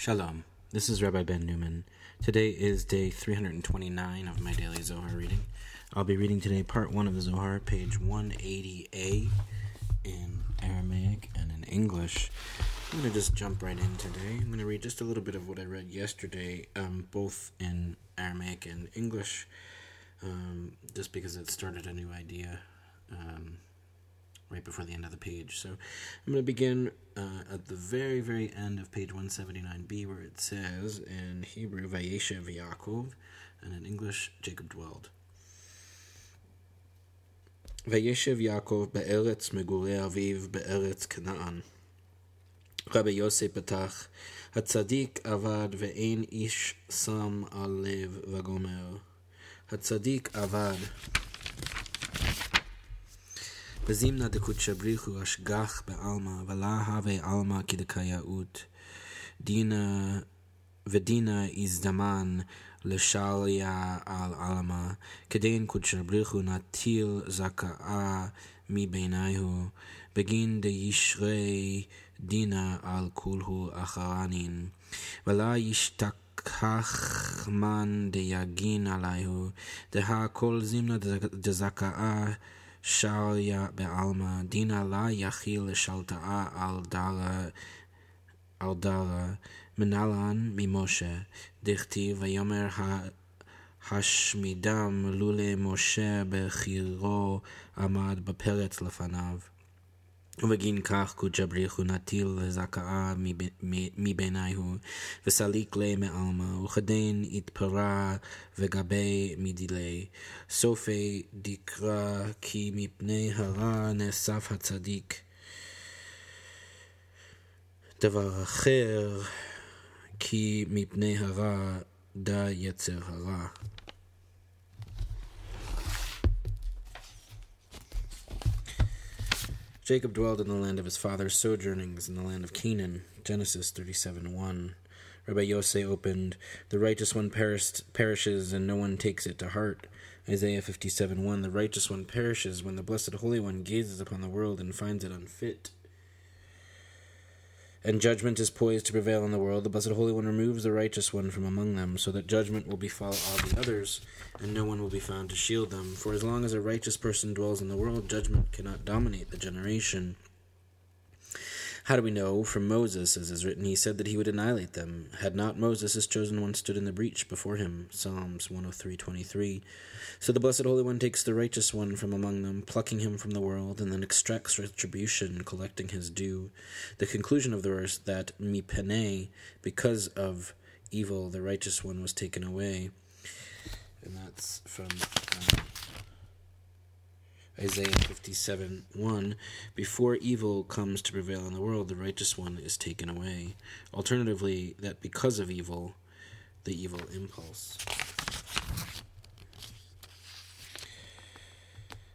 Shalom. This is Rabbi Ben Newman. Today is day 329 of my daily Zohar reading. I'll be reading today part 1 of the Zohar, page 180a in Aramaic and in English. I'm going to just jump right in today. I'm going to read just a little bit of what I read yesterday, um, both in Aramaic and English, um, just because it started a new idea. Um, right before the end of the page. So I'm going to begin uh, at the very, very end of page 179b, where it says in Hebrew, Vayeshev Yaakov, and in English, Jacob dwelled. Vayeshev Yaakov be'eretz megurei aviv be'eretz Canaan. Rabbi Yosef Patach, Hatzadik avad ve'ein ish sam alev lev vagomer. Hatzadik avad בזימנה דקודשא בריחו אשגח בעלמא, ולה הווה עלמא כדקייאות. דינה ודינה הזדמן לשליה על עלמא, כדין קודשא בריחו נטיל זכאה מביניהו, בגין דישרי דינה על כולהו אחרנין, ולה ישתכח מן דיגין עליהו, דהה כל זימנה דזכאה שריה בעלמא, דינא לה יכיל לשלטאה על דרה, על דרה, מנלן ממשה, דכתיב ויאמר השמידם לולי משה בחירו עמד בפרץ לפניו. ובגין כך קודשא בריחו נטיל לזכאה מביניהו, וסליק לי מעלמא, וכדין התפרה וגבי מדילי. סופי דקרא כי מפני הרע נאסף הצדיק. דבר אחר, כי מפני הרע דא יצר הרע. Jacob dwelled in the land of his father's sojournings in the land of Canaan. Genesis 37 1. Rabbi Yosef opened, The righteous one perishes, and no one takes it to heart. Isaiah 57 1. The righteous one perishes when the blessed Holy One gazes upon the world and finds it unfit and judgment is poised to prevail in the world, the Blessed Holy One removes the righteous one from among them, so that judgment will befall all the others, and no one will be found to shield them. For as long as a righteous person dwells in the world, judgment cannot dominate the generation. How do we know? From Moses, as is written, he said that he would annihilate them. Had not Moses, his chosen one, stood in the breach before him. Psalms 103.23. So the Blessed Holy One takes the righteous one from among them, plucking him from the world, and then extracts retribution, collecting his due. The conclusion of the verse that mipene, because of evil, the righteous one was taken away. And that's from... Um, Isaiah 57 1 Before evil comes to prevail in the world, the righteous one is taken away. Alternatively, that because of evil, the evil impulse.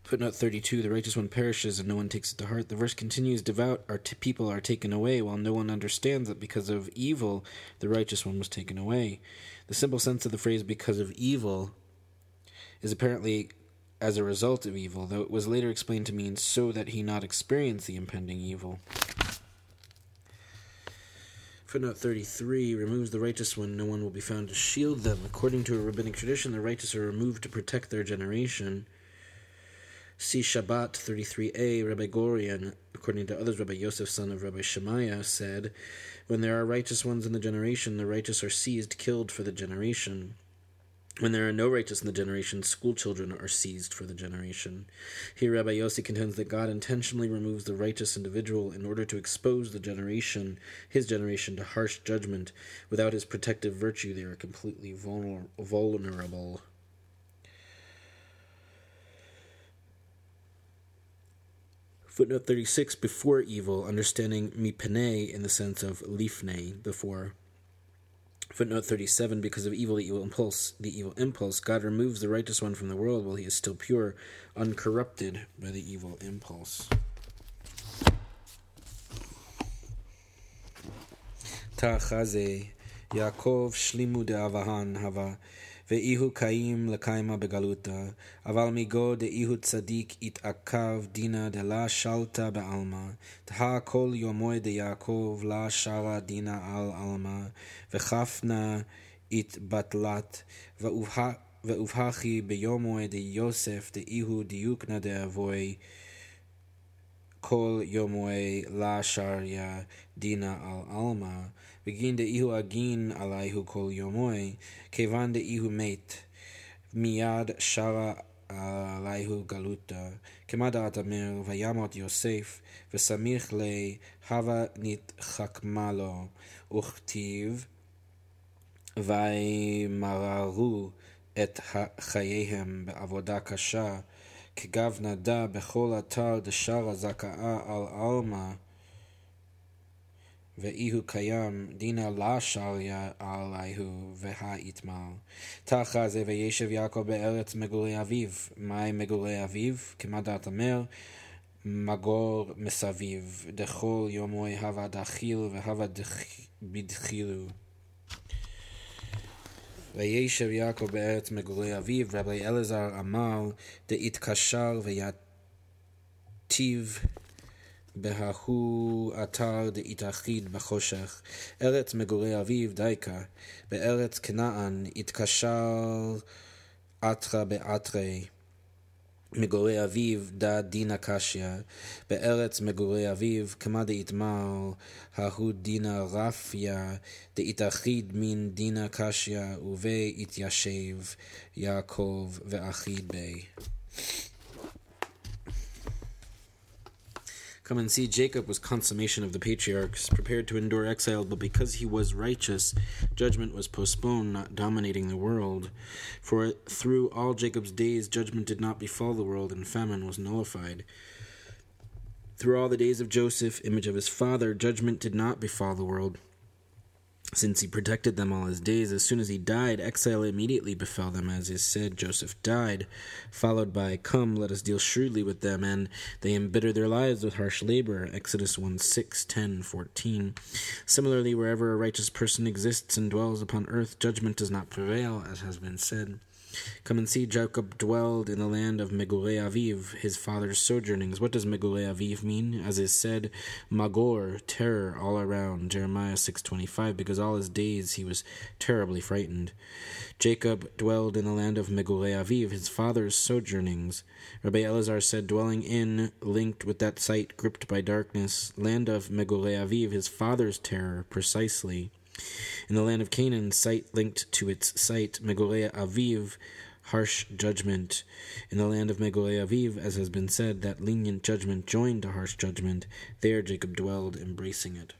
Footnote 32 The righteous one perishes and no one takes it to heart. The verse continues Devout are t- people are taken away, while no one understands that because of evil, the righteous one was taken away. The simple sense of the phrase because of evil is apparently as a result of evil, though it was later explained to mean so that he not experience the impending evil. Footnote 33 removes the righteous one, no one will be found to shield them. According to a rabbinic tradition, the righteous are removed to protect their generation. See Shabbat 33a, Rabbi Gorian, according to others, Rabbi Yosef, son of Rabbi Shemaiah, said, When there are righteous ones in the generation, the righteous are seized, killed for the generation. When there are no righteous in the generation, school children are seized for the generation. Here, Rabbi Yossi contends that God intentionally removes the righteous individual in order to expose the generation, his generation, to harsh judgment. Without his protective virtue, they are completely vulner- vulnerable. Footnote 36 Before evil, understanding mipene in the sense of lifne, before. Footnote 37 Because of evil, the evil impulse, the evil impulse, God removes the righteous one from the world while he is still pure, uncorrupted by the evil impulse. Ta'chaze Yaakov shlimu de'avahan hava ואיהו קיים לקיימה בגלותה, אבל מגו דאיהו צדיק יתעכב דינא דלה שלטה בעלמא, תהה כל יומוי דיעקב לה שרה דינא על עלמא, וכפנה יתבטלת, ואובהכי ביומוי דיוסף דאיהו דיוקנא דאבוי, כל יומוי לה שריה דינא על עלמא, בגין דאיהו אגין עליהו כל יומוי, כיוון דאיהו מת, מיד שרה עליהו גלותה, כמה דעת אמר, וימות יוסף, וסמיך לי, הווה נתחכמה לו, וכתיב, וימררו את חייהם בעבודה קשה, כגב נדע בכל אתר דשרה זכאה על עלמא, ואיהו קיים דינא לה שריה עליהו והאיתמל. תחה זה וישב יעקב בארץ מגורי אביו. מהי מגורי אביו? כמה דעת אומר? מגור מסביב, דכל יומוי הווה דחיל והווה בדחילו. וישב יעקב בארץ מגורי אביו, רבי אלעזר אמר, דאיתקשר ויתיב בההוא אתר דאיתאחיד בחושך, ארץ מגורי אביו דייקה, בארץ כנען התקשר אתרא באתרי. מגורי אביו דא דינא קשיא, בארץ מגורי אביו כמה דאיתמר, ההוא דינא רפיא, דאיתאחיד מן דינא קשיא, ובי התיישב יעקב ואחיד בי. Come and see Jacob was consummation of the patriarchs, prepared to endure exile, but because he was righteous, judgment was postponed, not dominating the world. For through all Jacob's days, judgment did not befall the world, and famine was nullified. Through all the days of Joseph, image of his father, judgment did not befall the world since he protected them all his days. As soon as he died, exile immediately befell them, as is said, Joseph died, followed by, Come, let us deal shrewdly with them, and they embitter their lives with harsh labor. Exodus 1 6, 10, 14. Similarly, wherever a righteous person exists and dwells upon earth, judgment does not prevail, as has been said. Come and see Jacob dwelled in the land of Megure Aviv, his father's sojournings. What does Megure Aviv mean? As is said, Magor, terror all around, Jeremiah 6.25, because all his days he was terribly frightened. Jacob dwelled in the land of Megure Aviv, his father's sojournings. Rabbi Elazar said, dwelling in, linked with that site gripped by darkness, land of Megure Aviv, his father's terror, precisely. In the land of Canaan, site linked to its site, Megoreh Aviv, harsh judgment. In the land of Megoreh Aviv, as has been said, that lenient judgment joined to harsh judgment. There Jacob dwelled, embracing it.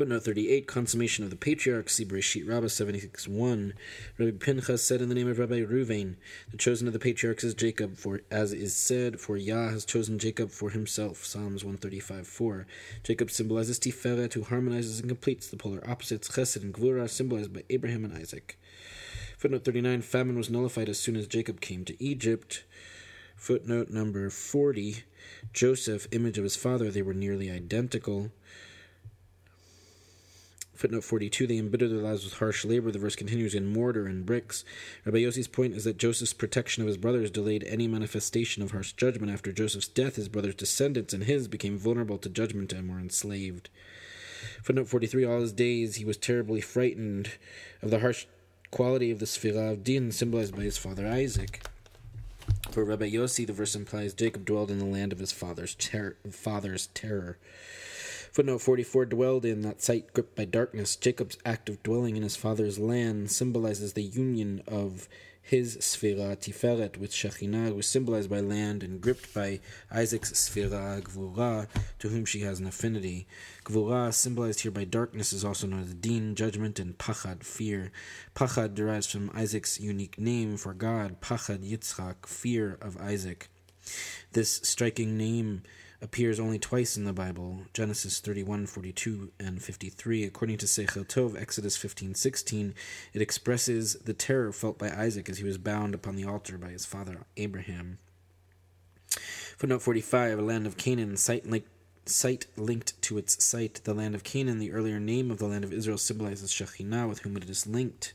Footnote 38, Consummation of the Patriarchs, Bereshit Rabbah 76 1. Rabbi Pinchas said in the name of Rabbi Ruvain, The chosen of the patriarchs is Jacob, for as is said, For Yah has chosen Jacob for himself. Psalms 135 4. Jacob symbolizes Tiferet, who harmonizes and completes the polar opposites. Chesed and Gvura, symbolized by Abraham and Isaac. Footnote 39, Famine was nullified as soon as Jacob came to Egypt. Footnote number 40, Joseph, image of his father, they were nearly identical. Footnote 42, they embitter their lives with harsh labor. The verse continues in mortar and bricks. Rabbi Yossi's point is that Joseph's protection of his brothers delayed any manifestation of harsh judgment. After Joseph's death, his brothers' descendants and his became vulnerable to judgment and were enslaved. Footnote 43, all his days he was terribly frightened of the harsh quality of the Sphira of Din, symbolized by his father Isaac. For Rabbi Yossi, the verse implies Jacob dwelled in the land of his father's, ter- father's terror. Footnote 44 dwelled in that site gripped by darkness. Jacob's act of dwelling in his father's land symbolizes the union of his Sphira, Tiferet, with Shekhinah, was symbolized by land and gripped by Isaac's Sphira, Gvura, to whom she has an affinity. Gvura, symbolized here by darkness, is also known as Din, judgment, and Pachad, fear. Pachad derives from Isaac's unique name for God, Pachad Yitzchak, fear of Isaac. This striking name appears only twice in the Bible, Genesis 31, 42, and 53. According to Sechel Tov, Exodus 15, 16, it expresses the terror felt by Isaac as he was bound upon the altar by his father Abraham. Footnote 45, a land of Canaan, site linked, site linked to its site. The land of Canaan, the earlier name of the land of Israel, symbolizes Shekhinah, with whom it is linked.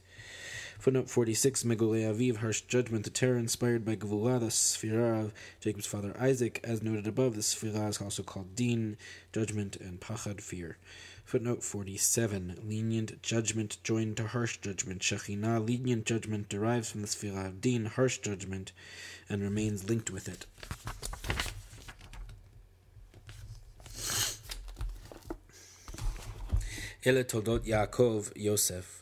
Footnote 46 Megure Aviv, harsh judgment, the terror inspired by Gevura, the Sphira of Jacob's father Isaac. As noted above, the Sphira is also called Din, judgment, and Pachad, fear. Footnote 47 Lenient judgment joined to harsh judgment. Shekhinah, lenient judgment, derives from the Sphira of Din, harsh judgment, and remains linked with it. Ele Toldot Yaakov Yosef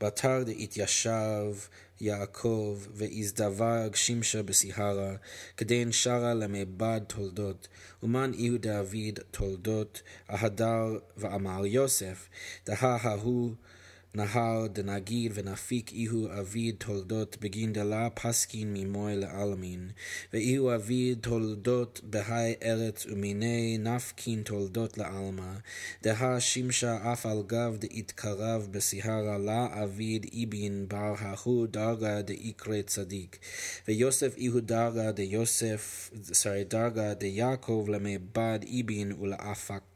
בתר דהתיישב יעקב ואיזדבר שימשה בסיהרה, כדין שרה למבד תולדות, ומן איהו דוד תולדות, ההדר ואמר יוסף, דהה ההוא נהר דנגיד ונפיק איהו אביד תולדות בגין דלה פסקין ממוי לעלמין, ואיהו אביד תולדות בהי ארץ ומיני נפקין תולדות לעלמא, דה שימשה אף על גב דהתקרב בסיהרה לה אביד איבין בר ההוא דרגה דאיקרא צדיק, ויוסף איהו דרגה דיוסף, סורי דרגה דיעקב למבד איבין ולאפק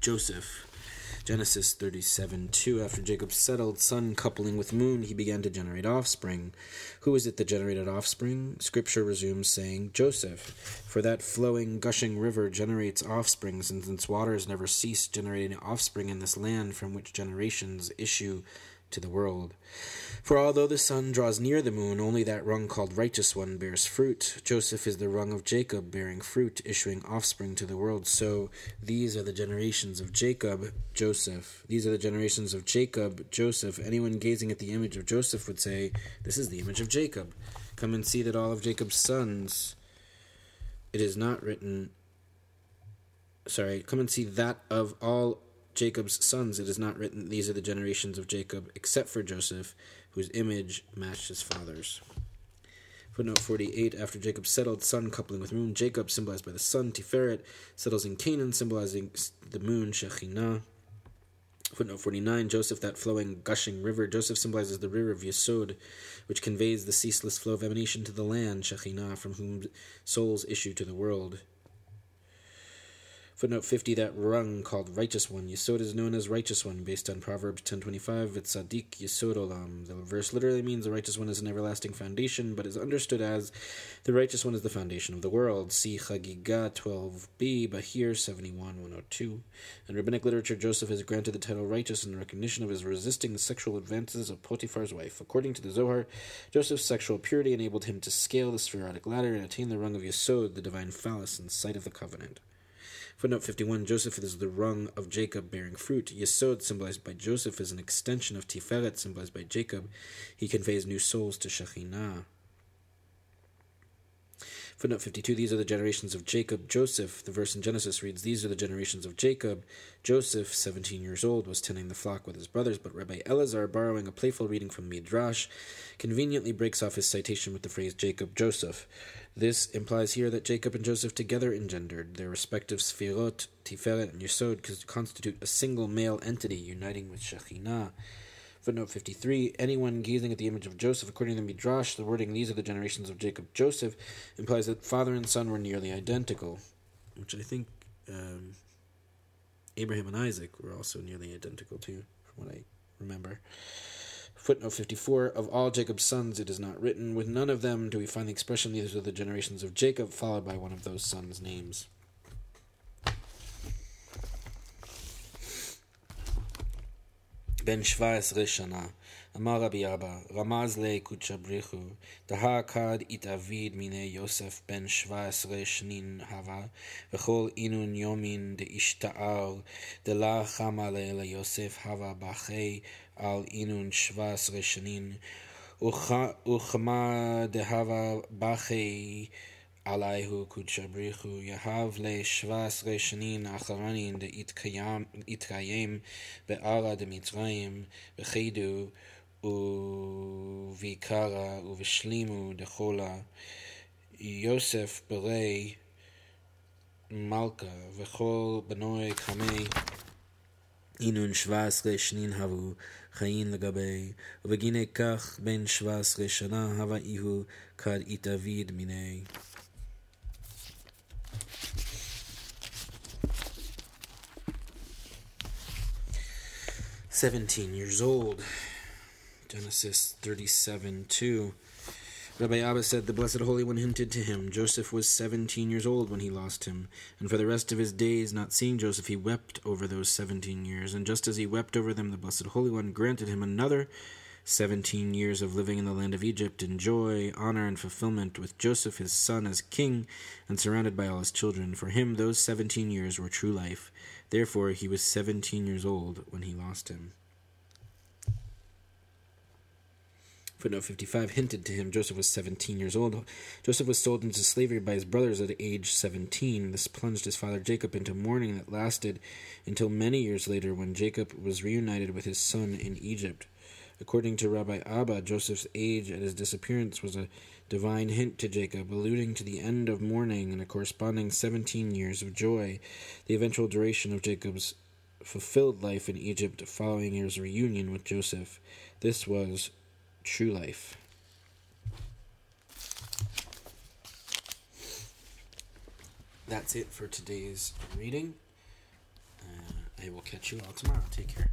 Joseph. Genesis 37 2. After Jacob settled sun coupling with moon, he began to generate offspring. Who is it that generated offspring? Scripture resumes saying, Joseph. For that flowing, gushing river generates offspring, and its waters never cease generating offspring in this land from which generations issue to the world. For although the sun draws near the moon, only that rung called righteous one bears fruit. Joseph is the rung of Jacob, bearing fruit, issuing offspring to the world. So these are the generations of Jacob, Joseph. These are the generations of Jacob, Joseph. Anyone gazing at the image of Joseph would say, This is the image of Jacob. Come and see that all of Jacob's sons, it is not written. Sorry, come and see that of all Jacob's sons, it is not written, These are the generations of Jacob, except for Joseph, whose image matched his father's. Footnote 48 After Jacob settled, sun coupling with moon, Jacob, symbolized by the sun, Tiferet, settles in Canaan, symbolizing the moon, Shekhinah. Footnote 49 Joseph, that flowing, gushing river. Joseph symbolizes the river of Yesod, which conveys the ceaseless flow of emanation to the land, Shekhinah, from whom souls issue to the world. Footnote 50, that rung called Righteous One. Yesod is known as Righteous One, based on Proverbs 10.25, Vitzadik Yesod Olam. The verse literally means the Righteous One is an everlasting foundation, but is understood as the Righteous One is the foundation of the world. See Chagiga 12b, Bahir 71.102. In rabbinic literature, Joseph is granted the title Righteous in recognition of his resisting the sexual advances of Potiphar's wife. According to the Zohar, Joseph's sexual purity enabled him to scale the spherotic ladder and attain the rung of Yesod, the divine phallus, in sight of the covenant. Footnote 51 Joseph is the rung of Jacob bearing fruit. Yesod, symbolized by Joseph, is an extension of Tiferet, symbolized by Jacob. He conveys new souls to Shekhinah. Footnote 52 These are the generations of Jacob. Joseph, the verse in Genesis reads, These are the generations of Jacob. Joseph, 17 years old, was tending the flock with his brothers, but Rabbi Elazar, borrowing a playful reading from Midrash, conveniently breaks off his citation with the phrase Jacob Joseph. This implies here that Jacob and Joseph together engendered their respective Sfirot, Tiferet, and Yesod constitute a single male entity uniting with Shekhinah. Footnote 53 Anyone gazing at the image of Joseph, according to the Midrash, the wording, these are the generations of Jacob Joseph, implies that father and son were nearly identical, which I think um, Abraham and Isaac were also nearly identical too, from what I remember. Footnote 54 Of all Jacob's sons it is not written, with none of them do we find the expression, these are the generations of Jacob, followed by one of those sons' names. Ben. אמר רבי אבא, רמז לי קודשא בריחו, דהה כד התאביד מיני יוסף בן שבע עשרה שנין הווה, וכל אינון יומין דאשתער, דלה חמה ליוסף הווה בחי על אינון שבע עשרה שנין, וכמה דהבה בחי עליהו קודשא בריחו, יהב לשבע עשרה שנין אחרנין דהתקיים בערה דמצרים, וחידו ויקרא ובשלימו דחולה יוסף ברי מלכה וכל בנוי קמי אינון שבע עשרה שנין הבו חיין לגבי ובגיני כך בין שבע עשרה שנה הווה איהו כד איתאביד מיני 17 years old. Genesis 37 2. Rabbi Abba said, The Blessed Holy One hinted to him, Joseph was 17 years old when he lost him, and for the rest of his days, not seeing Joseph, he wept over those 17 years. And just as he wept over them, the Blessed Holy One granted him another 17 years of living in the land of Egypt in joy, honor, and fulfillment, with Joseph his son as king, and surrounded by all his children. For him, those 17 years were true life. Therefore, he was 17 years old when he lost him. Footnote 55 hinted to him Joseph was 17 years old. Joseph was sold into slavery by his brothers at age 17. This plunged his father Jacob into mourning that lasted until many years later when Jacob was reunited with his son in Egypt. According to Rabbi Abba, Joseph's age at his disappearance was a divine hint to Jacob, alluding to the end of mourning and a corresponding 17 years of joy, the eventual duration of Jacob's fulfilled life in Egypt following his reunion with Joseph. This was true life. That's it for today's reading. Uh, I will catch you all tomorrow. Take care.